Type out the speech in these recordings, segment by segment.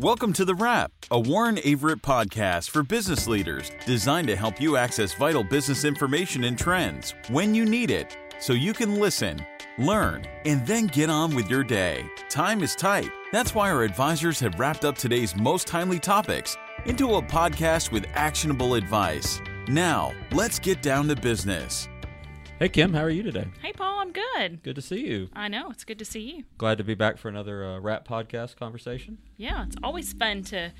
Welcome to The Wrap, a Warren Averett podcast for business leaders designed to help you access vital business information and trends when you need it so you can listen, learn, and then get on with your day. Time is tight. That's why our advisors have wrapped up today's most timely topics into a podcast with actionable advice. Now, let's get down to business. Hey Kim, how are you today? Hey, Paul, I'm good. Good to see you. I know it's good to see you. Glad to be back for another uh, Wrap podcast conversation. Yeah, it's always fun to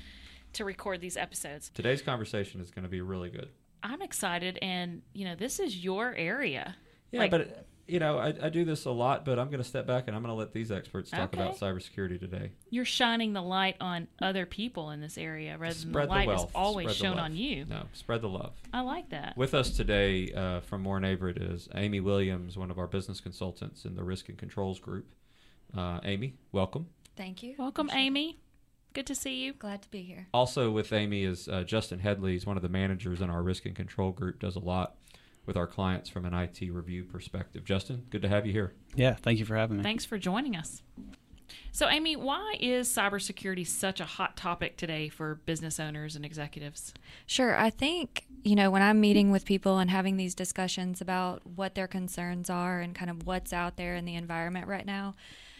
to record these episodes. Today's conversation is going to be really good. I'm excited, and you know this is your area. Yeah, Like- but you know, I, I do this a lot, but I'm going to step back and I'm going to let these experts talk Okay. about cybersecurity today. You're shining the light on other people in this area rather than Spread the light wealth. is always Spread shown on you. No, spread the love. I like that. With us today uh, from Warren Averett is Amy Williams, one of our business consultants in the Risk and Controls Group. Uh, Amy, welcome. Thank you. Welcome, Amy. Good to see you. Glad to be here. Also with Amy is uh, Justin Headley. He's one of the managers in our risk and control group. Does a lot with our clients from an IT review perspective. Justin, good to have you here. Yeah, thank you for having me. Thanks for joining us. So, Amy, why is cybersecurity such a hot topic today for business owners and executives? Sure. I think, you know, when I'm meeting with people and having these discussions about what their concerns are and kind of what's out there in the environment right now,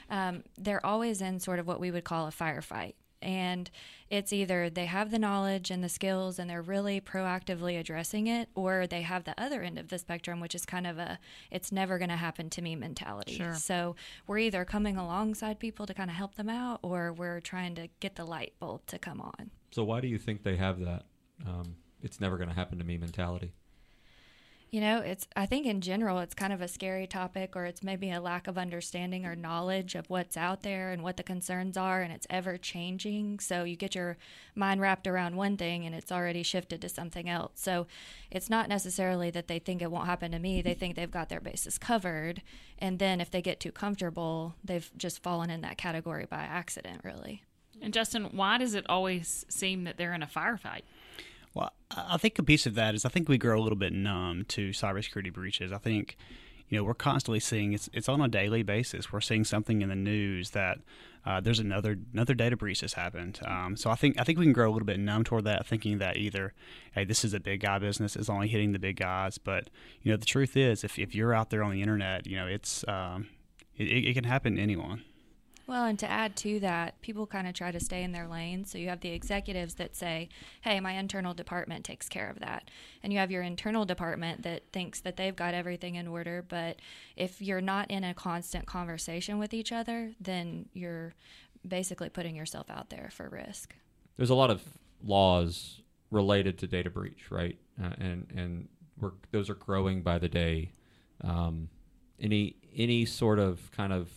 um, they're always in sort of what we would call a firefight. And it's either they have the knowledge and the skills and they're really proactively addressing it, or they have the other end of the spectrum, which is kind of a it's never going to happen to me mentality. Sure. So we're either coming alongside people to kind of help them out, or we're trying to get the light bulb to come on. So why do you think they have that? Um, it's never going to happen to me mentality. You know, it's I think in general it's kind of a scary topic or it's maybe a lack of understanding or knowledge of what's out there and what the concerns are and it's ever changing. So you get your mind wrapped around one thing and it's already shifted to something else. So it's not necessarily that they think it won't happen to me. They think they've got their bases covered and then if they get too comfortable, they've just fallen in that category by accident, really. And Justin, why does it always seem that they're in a firefight? Well, I think a piece of that is I think we grow a little bit numb to cybersecurity breaches. I think, you know, we're constantly seeing it's it's on a daily basis. We're seeing something in the news that uh, there's another another data breach that's happened. Um, so I think I think we can grow a little bit numb toward that, thinking that either, hey, this is a big guy business, it's only hitting the big guys. But you know, the truth is, if if you're out there on the internet, you know, it's um, it it can happen to anyone. Well, and to add to that, people kind of try to stay in their lane. So you have the executives that say, hey, my internal department takes care of that. And you have your internal department that thinks that they've got everything in order. But if you're not in a constant conversation with each other, then you're basically putting yourself out there for risk. There's a lot of laws related to data breach, right? Uh, and and those are growing by the day. Um, any any sort of kind of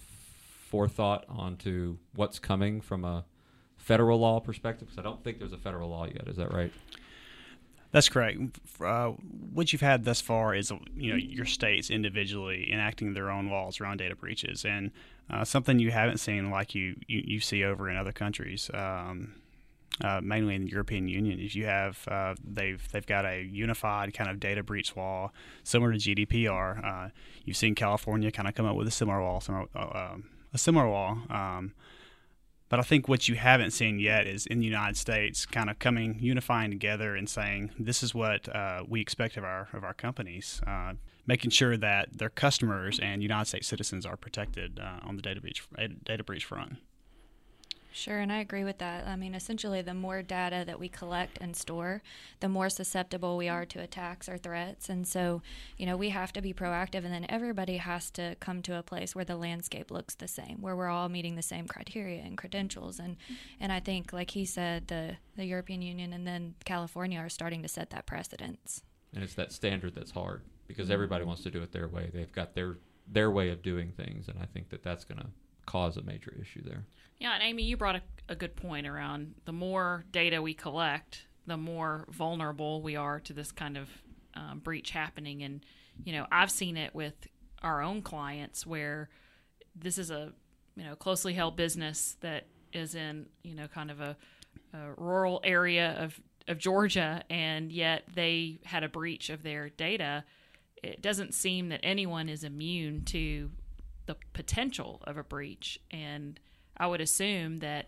forethought onto what's coming from a federal law perspective? Because I don't think there's a federal law yet. Is that right? That's correct. Uh, what you've had thus far is, you know, your states individually enacting their own laws around data breaches, and uh, something you haven't seen like you, you, you see over in other countries, um, uh, mainly in the European Union, is you have uh, they've they've got a unified kind of data breach law similar to GDPR. Uh, you've seen California kind of come up with a similar law, similar, uh, um, a similar law. Um, but I think what you haven't seen yet is in the United States, kind of coming unifying together and saying this is what uh, we expect of our of our companies, uh, making sure that their customers and United States citizens are protected uh, on the data breach data breach front. Sure, and I agree with that. I mean, essentially, the more data that we collect and store, the more susceptible we are to attacks or threats. And so, you know, we have to be proactive, and then everybody has to come to a place where the landscape looks the same, where we're all meeting the same criteria and credentials. And and I think, like he said, the the European Union and then California are starting to set that precedence. And it's that standard that's hard because mm-hmm. everybody wants to do it their way. They've got their their way of doing things, and I think that that's going to cause a major issue there. Yeah, and Amy, you brought a, a good point around the more data we collect, the more vulnerable we are to this kind of um, breach happening. And, you know, I've seen it with our own clients where this is a, you know, closely held business that is in, you know, kind of a, a rural area of, of Georgia, and yet they had a breach of their data. It doesn't seem that anyone is immune to the potential of a breach. And I would assume that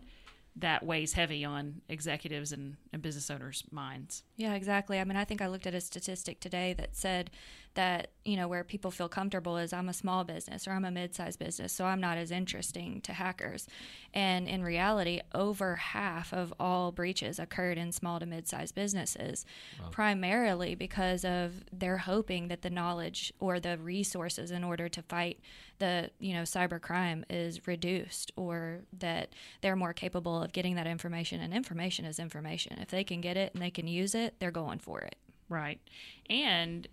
that weighs heavy on executives and, and business owners' minds. Yeah, exactly. I mean, I think I looked at a statistic today that said that, you know, where people feel comfortable is I'm a small business or I'm a mid sized business, so I'm not as interesting to hackers. And in reality, over half of all breaches occurred in small to mid sized businesses, wow. primarily because of they're hoping that the knowledge or the resources in order to fight the, you know, cyber crime is reduced or that they're more capable of getting that information. And information is information. If they can get it and they can use it, they're going for it. Right. And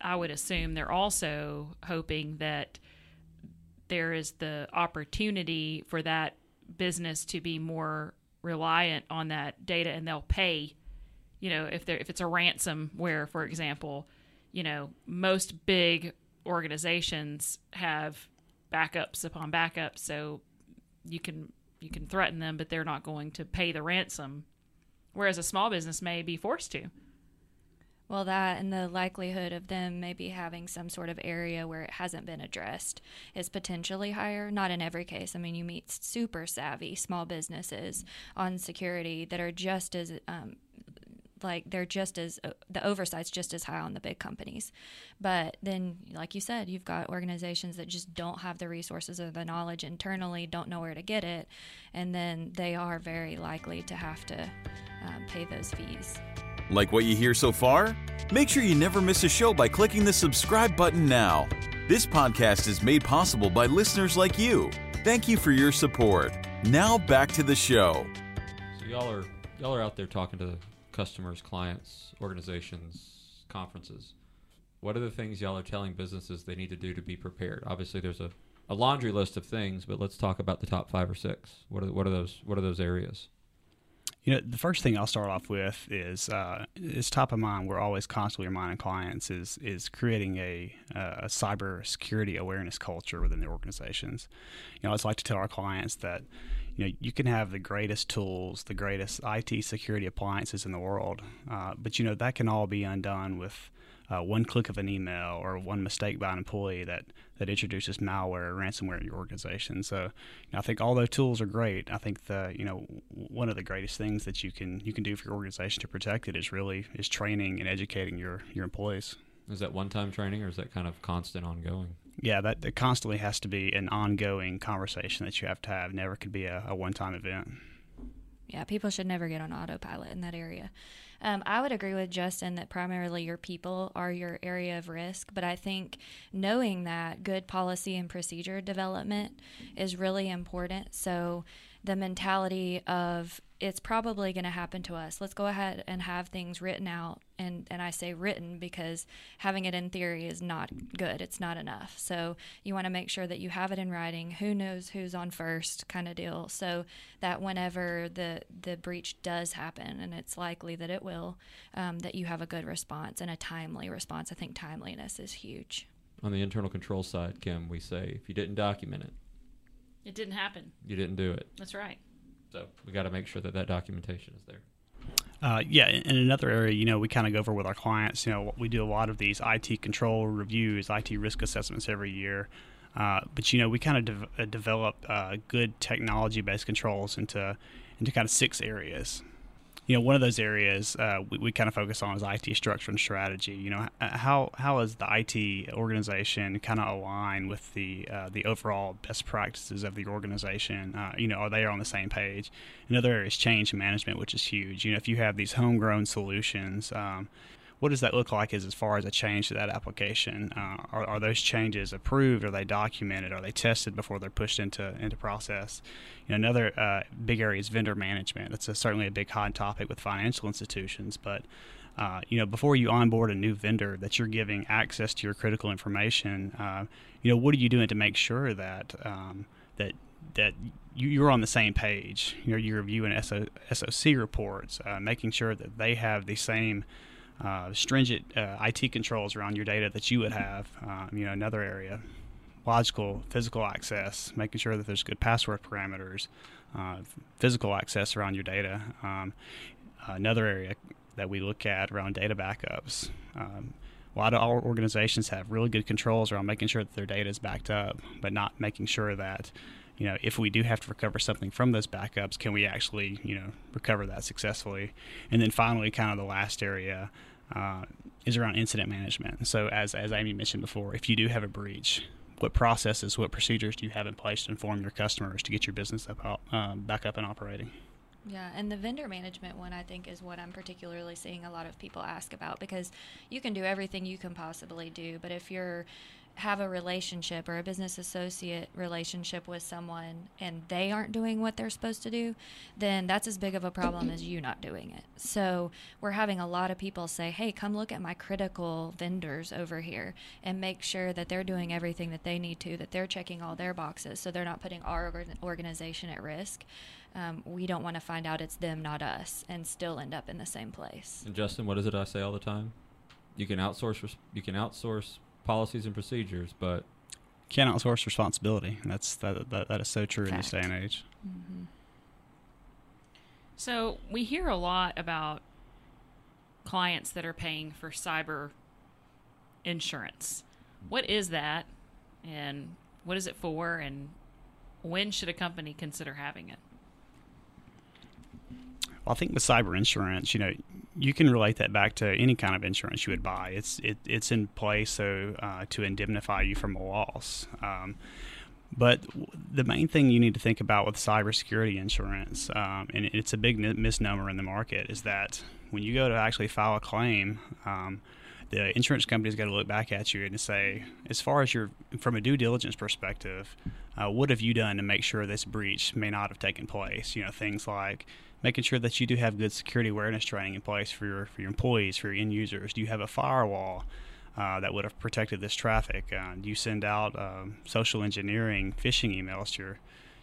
I would assume they're also hoping that there is the opportunity for that business to be more reliant on that data and they'll pay you know if they if it's a ransomware for example you know most big organizations have backups upon backups so you can you can threaten them but they're not going to pay the ransom whereas a small business may be forced to well, that and the likelihood of them maybe having some sort of area where it hasn't been addressed is potentially higher. Not in every case. I mean, you meet super savvy small businesses on security that are just as um, like they're just as uh, the oversight's just as high on the big companies but then like you said you've got organizations that just don't have the resources or the knowledge internally don't know where to get it and then they are very likely to have to um, pay those fees like what you hear so far? Make sure you never miss a show by clicking the subscribe button now. This podcast is made possible by listeners like you. Thank you for your support. Now back to the show. So y'all are y'all are out there talking to customers, clients, organizations, conferences. What are the things y'all are telling businesses they need to do to be prepared? Obviously, there's a, a laundry list of things, but let's talk about the top five or six. What are what are those what are those areas? You know, the first thing I'll start off with is uh, is top of mind. We're always constantly reminding clients is is creating a, a cyber security awareness culture within the organizations. You know, I like to tell our clients that you know you can have the greatest tools, the greatest IT security appliances in the world, uh, but you know that can all be undone with uh, one click of an email or one mistake by an employee that, that introduces malware or ransomware in your organization. So you know, I think all those tools are great. I think the you know one of the greatest things that you can you can do for your organization to protect it is really is training and educating your your employees. Is that one time training or is that kind of constant ongoing? Yeah, that, constantly has to be an ongoing conversation that you have to have. Never could be a, a one time event. Yeah, people should never get on autopilot in that area. Um, I would agree with Justin that primarily your people are your area of risk, but I think knowing that good policy and procedure development is really important. So the mentality of it's probably going to happen to us. Let's go ahead and have things written out. And, and I say written because having it in theory is not good. It's not enough. So you want to make sure that you have it in writing. Who knows who's on first kind of deal. So that whenever the, the breach does happen, and it's likely that it will, um, that you have a good response and a timely response. I think timeliness is huge. On the internal control side, Kim, we say if you didn't document it, it didn't happen. You didn't do it. That's right. So we got to make sure that that documentation is there. Uh, yeah, in another area, you know, we kind of go over with our clients. You know, we do a lot of these IT control reviews, IT risk assessments every year. Uh, but you know, we kind of de- uh, develop uh, good technology-based controls into into kind of six areas you know, one of those areas uh, we, we kind of focus on is IT structure and strategy. You know, how how is the IT organization kind of align with the uh, the overall best practices of the organization? Uh, you know, are they on the same page? Another area is change management, which is huge. You know, if you have these homegrown solutions, um, what does that look like as, as far as a change to that application? Uh, are, are, those changes approved? Are they documented? Are they tested before they're pushed into into process? You know, another uh, big area is vendor management. That's a, certainly a big hot topic with financial institutions, but uh, you know, before you onboard a new vendor that you're giving access to your critical information, uh, you know, what are you doing to make sure that um, that that you, are on the same page? You know, you're reviewing SO, SOC reports, uh, making sure that they have the same uh, stringent uh, IT controls around your data that you would have. Um, you know, another area, logical physical access, making sure that there's good password parameters, uh, physical access around your data. Um, another area that we look at around data backups. Um, a lot of our organizations have really good controls around making sure that their data is backed up, but not making sure that you know, if we do have to recover something from those backups, can we actually, you know, recover that successfully? And then finally, kind of the last area uh, is around incident management. So, as, as Amy mentioned before, if you do have a breach, what processes, what procedures do you have in place to inform your customers to get your business up, um, back up and operating? Yeah, and the vendor management one I think is what I'm particularly seeing a lot of people ask about because you can do everything you can possibly do, but if you're have a relationship or a business associate relationship with someone and they aren't doing what they're supposed to do, then that's as big of a problem as you not doing it. So we're having a lot of people say, hey, come look at my critical vendors over here and make sure that they're doing everything that they need to, that they're checking all their boxes so they're not putting our organization at risk. Um, we don't want to find out it's them, not us, and still end up in the same place. And Justin, what is it I say all the time? You can outsource. You can outsource policies and procedures, but can't outsource responsibility. That's that that, that is so true Fact. in this day and age. Mm-hmm. So we hear a lot about clients that are paying for cyber insurance. What is that, and what is it for, and when should a company consider having it? I think with cyber insurance, you know, you can relate that back to any kind of insurance you would buy. It's it, it's in place so uh, to indemnify you from a loss. Um, but the main thing you need to think about with cybersecurity insurance, um, and it's a big misnomer in the market, is that when you go to actually file a claim, um, the insurance company's got to look back at you and say, as far as your from a due diligence perspective, uh, what have you done to make sure this breach may not have taken place? You know, things like making sure that you do have good security awareness training in place for your for your employees, for your end users. Do you have a firewall uh, that would have protected this traffic? Uh, do you send out um, social engineering phishing emails to your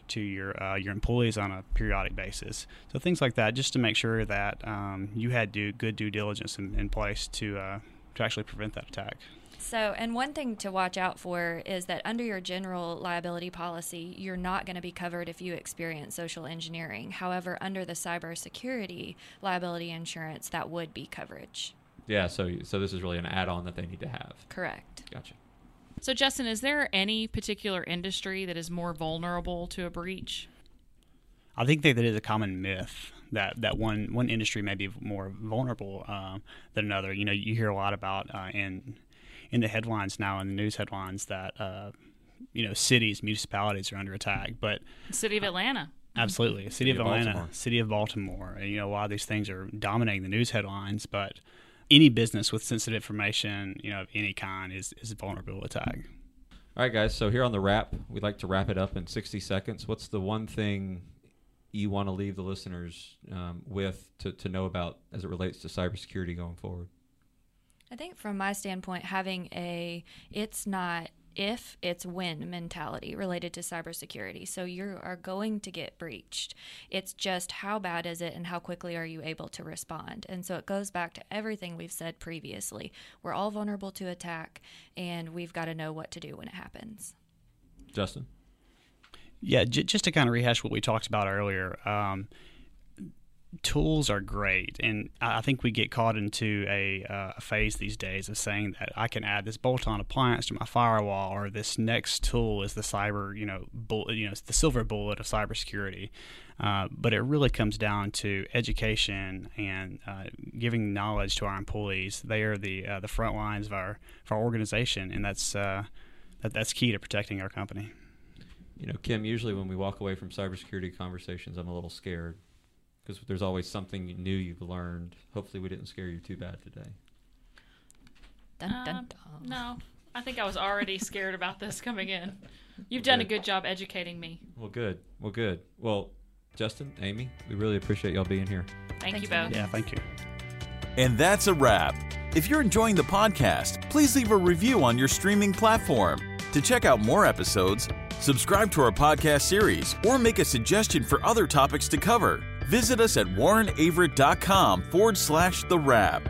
to your uh, your employees on a periodic basis? So things like that, just to make sure that um, you had do, good due diligence in, in place to uh, to actually prevent that attack. So, and one thing to watch out for is that under your general liability policy, you're not going to be covered if you experience social engineering. However, under the cybersecurity liability insurance, that would be coverage. Yeah, so so this is really an add-on that they need to have. Correct. Gotcha. So, Justin, is there any particular industry that is more vulnerable to a breach? I think that is a common myth that that one one industry may be more vulnerable um, than another. You know, you hear a lot about uh, in in the headlines now in the news headlines that uh, you know cities, municipalities are under attack. But city of Atlanta. Absolutely, city, city of, of, Atlanta, Baltimore. city of Baltimore. And, you know, a lot of these things are dominating the news headlines, but any business with sensitive information, you know, of any kind, is is vulnerable to attack. All right, guys. So here on the wrap, we'd like to wrap it up in 60 seconds. What's the one thing you want to leave the listeners um, with to, to know about as it relates to cybersecurity going forward? I think from my standpoint, having a it's not if it's when mentality related to cybersecurity. So you are going to get breached. It's just how bad is it and how quickly are you able to respond? And so it goes back to everything we've said previously. We're all vulnerable to attack and we've got to know what to do when it happens. Justin? Yeah, j- just to kind of rehash what we talked about earlier. Um, tools are great, and I think we get caught into a, uh, a, phase these days of saying that I can add this bolt-on appliance to my firewall, or this next tool is the cyber, you know, bull, you know, the silver bullet of cybersecurity. Uh, but it really comes down to education and uh, giving knowledge to our employees. They are the uh, the front lines of our, of our organization, and that's uh, that, that's key to protecting our company. You know, Kim. Usually, when we walk away from cybersecurity conversations, I'm a little scared because there's always something new you've learned. Hopefully, we didn't scare you too bad today. Dun, dun, um, dun. no, I think I was already scared about this coming in. You've done a good job educating me. Well, good. Well, good. Well, Justin, Amy, we really appreciate y'all being here. Thank, you both. Yeah, thank you. And that's a wrap. If you're enjoying the podcast, please leave a review on your streaming platform. To check out more episodes, subscribe to our podcast series, or make a suggestion for other topics to cover, visit us at warrenaverett.com forward slash the wrap.